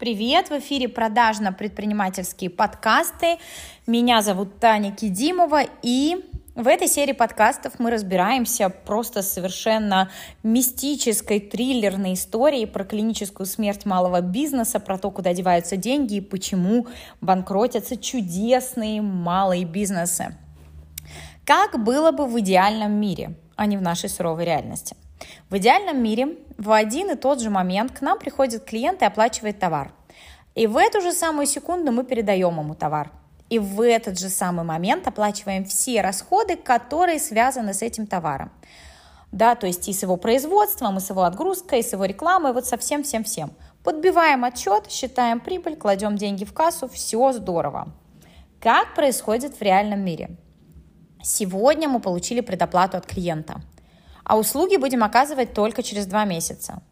Привет! В эфире продажно-предпринимательские подкасты. Меня зовут Таня Кидимова, и в этой серии подкастов мы разбираемся просто совершенно мистической, триллерной историей про клиническую смерть малого бизнеса, про то, куда деваются деньги и почему банкротятся чудесные малые бизнесы. Как было бы в идеальном мире, а не в нашей суровой реальности – в идеальном мире в один и тот же момент к нам приходит клиент и оплачивает товар. И в эту же самую секунду мы передаем ему товар. И в этот же самый момент оплачиваем все расходы, которые связаны с этим товаром. Да, то есть и с его производством, и с его отгрузкой, и с его рекламой, вот со всем-всем-всем. Подбиваем отчет, считаем прибыль, кладем деньги в кассу, все здорово. Как происходит в реальном мире? Сегодня мы получили предоплату от клиента – а услуги будем оказывать только через два месяца.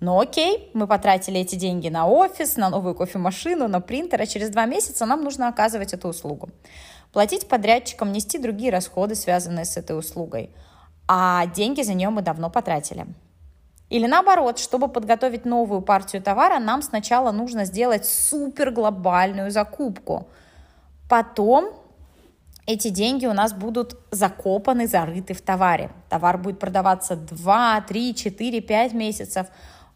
Ну окей, мы потратили эти деньги на офис, на новую кофемашину, на принтер, а через два месяца нам нужно оказывать эту услугу. Платить подрядчикам, нести другие расходы, связанные с этой услугой. А деньги за нее мы давно потратили. Или наоборот, чтобы подготовить новую партию товара, нам сначала нужно сделать супер глобальную закупку. Потом эти деньги у нас будут закопаны, зарыты в товаре. Товар будет продаваться 2, 3, 4, 5 месяцев.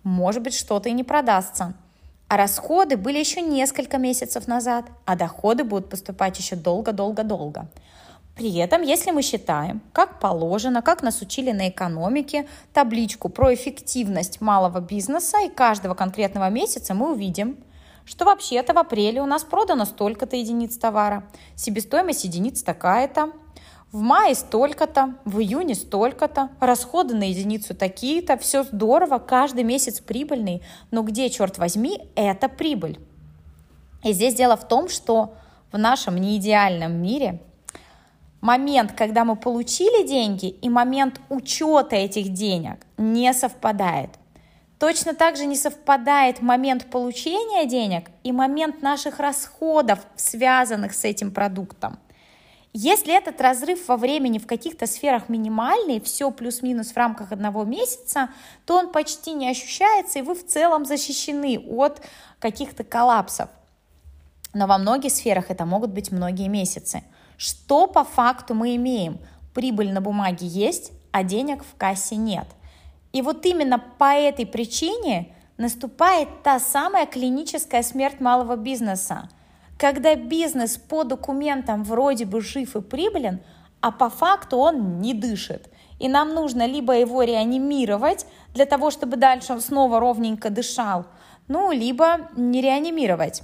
Может быть, что-то и не продастся. А расходы были еще несколько месяцев назад, а доходы будут поступать еще долго-долго-долго. При этом, если мы считаем, как положено, как нас учили на экономике, табличку про эффективность малого бизнеса и каждого конкретного месяца, мы увидим – что вообще-то в апреле у нас продано столько-то единиц товара, себестоимость единиц такая-то, в мае столько-то, в июне столько-то, расходы на единицу такие-то, все здорово, каждый месяц прибыльный, но где, черт возьми, это прибыль? И здесь дело в том, что в нашем неидеальном мире момент, когда мы получили деньги, и момент учета этих денег не совпадает. Точно так же не совпадает момент получения денег и момент наших расходов, связанных с этим продуктом. Если этот разрыв во времени в каких-то сферах минимальный, все плюс-минус в рамках одного месяца, то он почти не ощущается, и вы в целом защищены от каких-то коллапсов. Но во многих сферах это могут быть многие месяцы. Что по факту мы имеем? Прибыль на бумаге есть, а денег в кассе нет – и вот именно по этой причине наступает та самая клиническая смерть малого бизнеса, когда бизнес по документам вроде бы жив и прибылен, а по факту он не дышит. И нам нужно либо его реанимировать для того, чтобы дальше он снова ровненько дышал, ну, либо не реанимировать.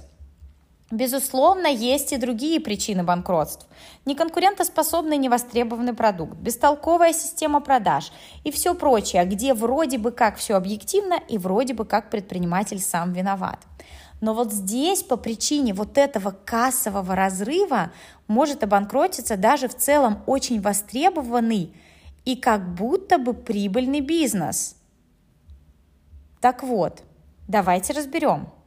Безусловно, есть и другие причины банкротств. Неконкурентоспособный невостребованный продукт, бестолковая система продаж и все прочее, где вроде бы как все объективно и вроде бы как предприниматель сам виноват. Но вот здесь по причине вот этого кассового разрыва может обанкротиться даже в целом очень востребованный и как будто бы прибыльный бизнес. Так вот, давайте разберем –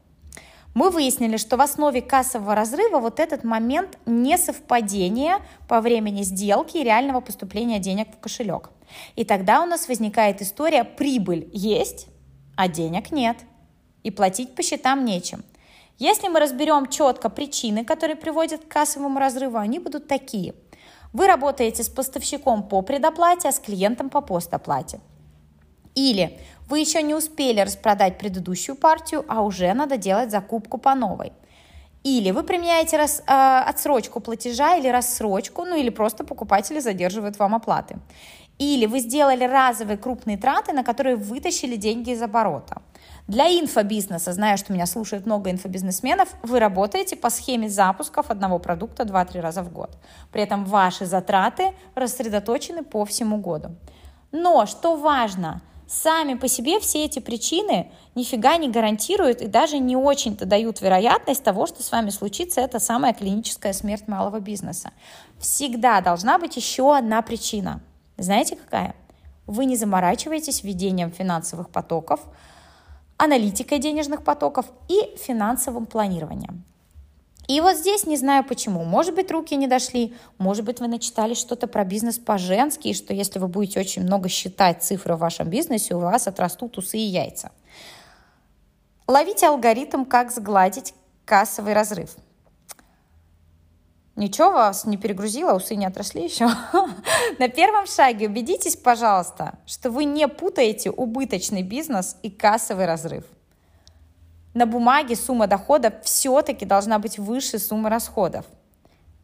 мы выяснили, что в основе кассового разрыва вот этот момент несовпадения по времени сделки и реального поступления денег в кошелек. И тогда у нас возникает история «прибыль есть, а денег нет». И платить по счетам нечем. Если мы разберем четко причины, которые приводят к кассовому разрыву, они будут такие. Вы работаете с поставщиком по предоплате, а с клиентом по постоплате. Или вы еще не успели распродать предыдущую партию, а уже надо делать закупку по новой. Или вы применяете рас, э, отсрочку платежа или рассрочку, ну или просто покупатели задерживают вам оплаты. Или вы сделали разовые крупные траты, на которые вытащили деньги из оборота. Для инфобизнеса, знаю, что меня слушает много инфобизнесменов, вы работаете по схеме запусков одного продукта 2-3 раза в год. При этом ваши затраты рассредоточены по всему году. Но, что важно – Сами по себе все эти причины нифига не гарантируют и даже не очень-то дают вероятность того, что с вами случится эта самая клиническая смерть малого бизнеса. Всегда должна быть еще одна причина. Знаете какая? Вы не заморачиваетесь ведением финансовых потоков, аналитикой денежных потоков и финансовым планированием. И вот здесь не знаю почему. Может быть, руки не дошли, может быть, вы начитали что-то про бизнес по-женски, что если вы будете очень много считать цифры в вашем бизнесе, у вас отрастут усы и яйца. Ловите алгоритм, как сгладить кассовый разрыв. Ничего вас не перегрузило, усы не отросли еще. На первом шаге убедитесь, пожалуйста, что вы не путаете убыточный бизнес и кассовый разрыв. На бумаге сумма дохода все-таки должна быть выше суммы расходов.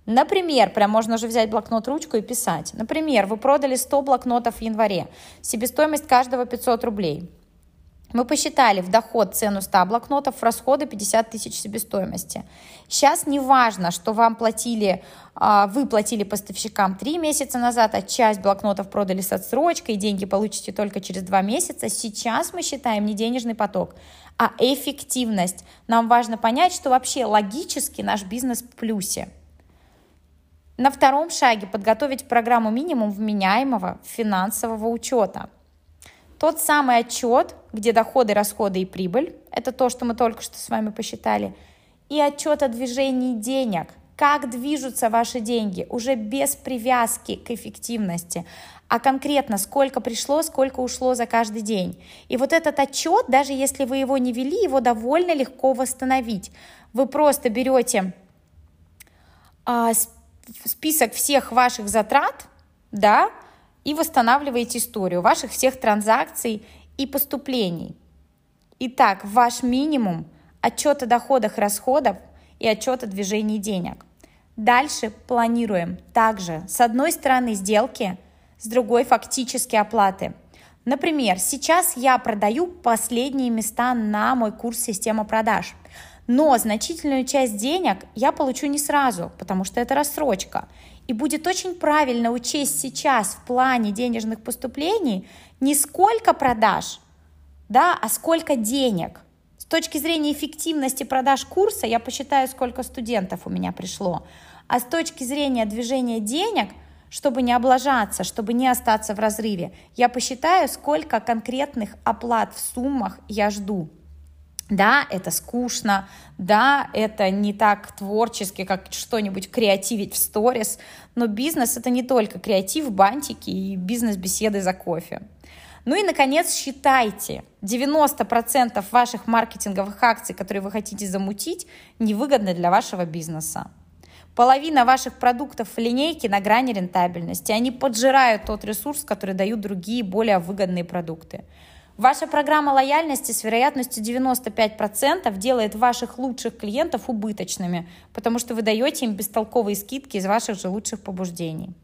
Например, прям можно уже взять блокнот, ручку и писать. Например, вы продали 100 блокнотов в январе, себестоимость каждого 500 рублей. Мы посчитали в доход цену 100 блокнотов, в расходы 50 тысяч себестоимости. Сейчас не важно, что вам платили, а, вы платили поставщикам 3 месяца назад, а часть блокнотов продали с отсрочкой, и деньги получите только через 2 месяца. Сейчас мы считаем не денежный поток, а эффективность. Нам важно понять, что вообще логически наш бизнес в плюсе. На втором шаге подготовить программу минимум вменяемого финансового учета – тот самый отчет, где доходы, расходы и прибыль, это то, что мы только что с вами посчитали, и отчет о движении денег, как движутся ваши деньги, уже без привязки к эффективности, а конкретно сколько пришло, сколько ушло за каждый день. И вот этот отчет, даже если вы его не вели, его довольно легко восстановить. Вы просто берете а, список всех ваших затрат, да, и восстанавливаете историю ваших всех транзакций и поступлений. Итак, ваш минимум – отчет о доходах и расходах и отчет о движении денег. Дальше планируем также с одной стороны сделки, с другой фактически оплаты. Например, сейчас я продаю последние места на мой курс «Система продаж». Но значительную часть денег я получу не сразу, потому что это рассрочка. И будет очень правильно учесть сейчас в плане денежных поступлений не сколько продаж, да, а сколько денег. С точки зрения эффективности продаж курса я посчитаю, сколько студентов у меня пришло. А с точки зрения движения денег, чтобы не облажаться, чтобы не остаться в разрыве, я посчитаю, сколько конкретных оплат в суммах я жду. Да, это скучно, да, это не так творчески, как что-нибудь креативить в сторис, но бизнес это не только креатив, бантики и бизнес-беседы за кофе. Ну и, наконец, считайте, 90% ваших маркетинговых акций, которые вы хотите замутить, невыгодны для вашего бизнеса. Половина ваших продуктов в линейке на грани рентабельности. Они поджирают тот ресурс, который дают другие, более выгодные продукты. Ваша программа лояльности с вероятностью 95% делает ваших лучших клиентов убыточными, потому что вы даете им бестолковые скидки из ваших же лучших побуждений.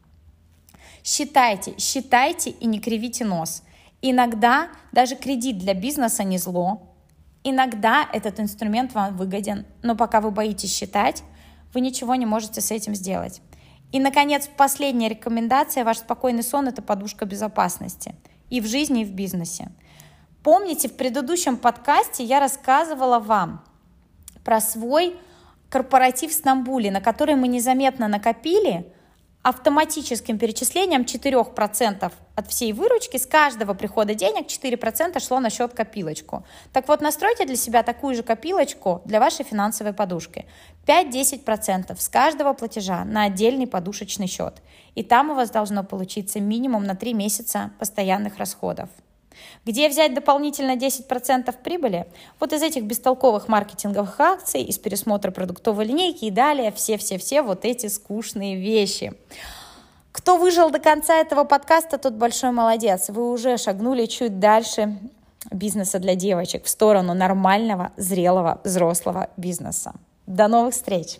Считайте, считайте и не кривите нос. Иногда даже кредит для бизнеса не зло. Иногда этот инструмент вам выгоден, но пока вы боитесь считать, вы ничего не можете с этим сделать. И, наконец, последняя рекомендация. Ваш спокойный сон – это подушка безопасности и в жизни, и в бизнесе. Помните, в предыдущем подкасте я рассказывала вам про свой корпоратив в Стамбуле, на который мы незаметно накопили автоматическим перечислением 4% от всей выручки, с каждого прихода денег 4% шло на счет копилочку. Так вот, настройте для себя такую же копилочку для вашей финансовой подушки. 5-10% с каждого платежа на отдельный подушечный счет. И там у вас должно получиться минимум на 3 месяца постоянных расходов. Где взять дополнительно 10% прибыли? Вот из этих бестолковых маркетинговых акций, из пересмотра продуктовой линейки и далее все-все-все вот эти скучные вещи. Кто выжил до конца этого подкаста, тот большой молодец. Вы уже шагнули чуть дальше бизнеса для девочек в сторону нормального, зрелого, взрослого бизнеса. До новых встреч!